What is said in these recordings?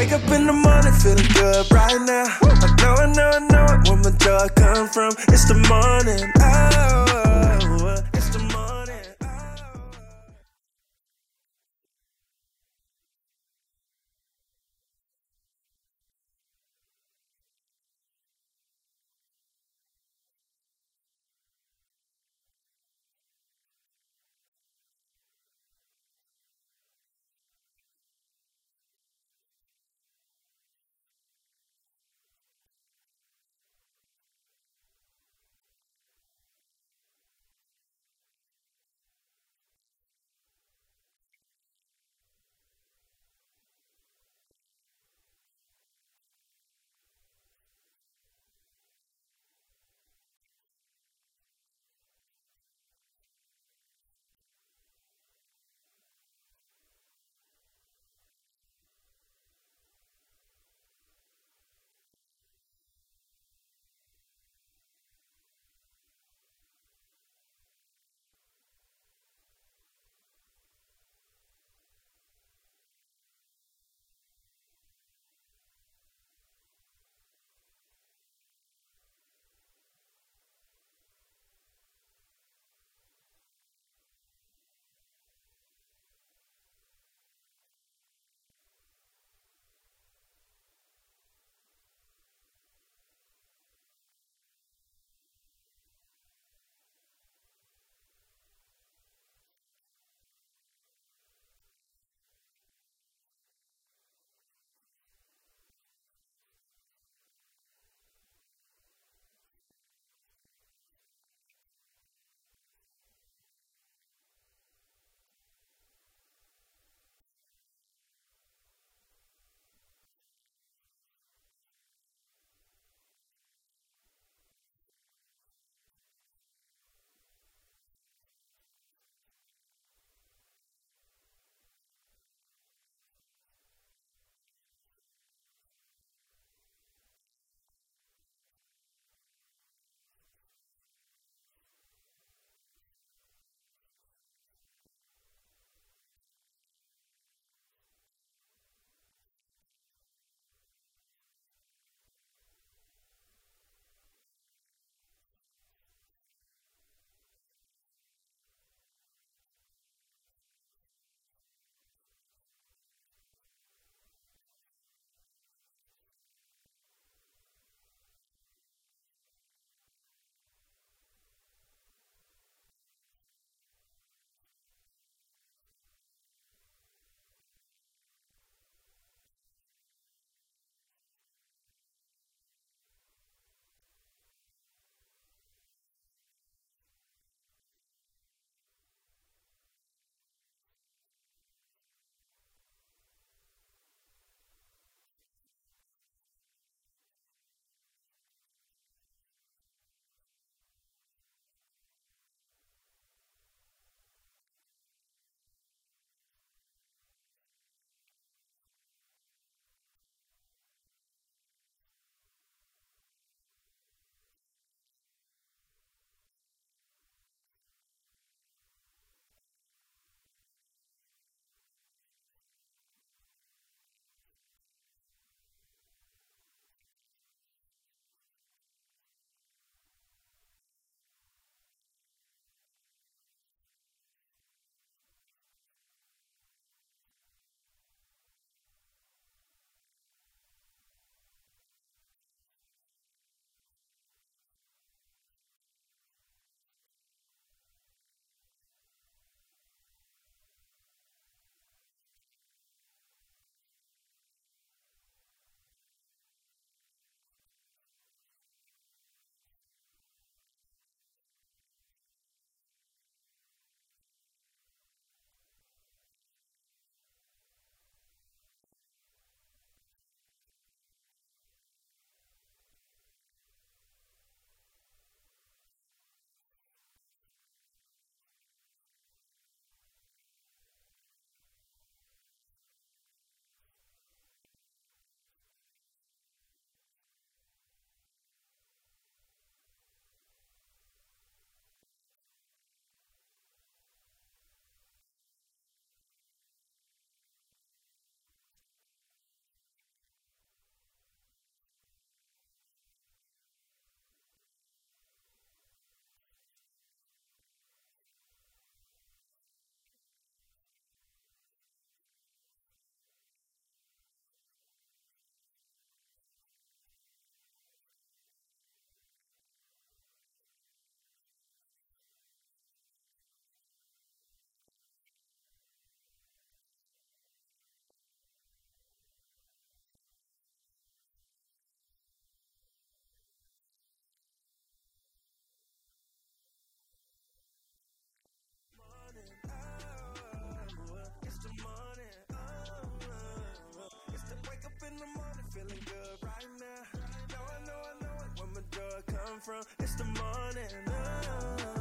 Wake up in the morning feeling good right now. I know, I know, I know it. Where my joy come from? It's the morning. Oh,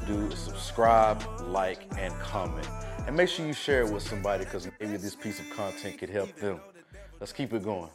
do is subscribe, like, and comment. And make sure you share it with somebody because maybe this piece of content could help them. Let's keep it going.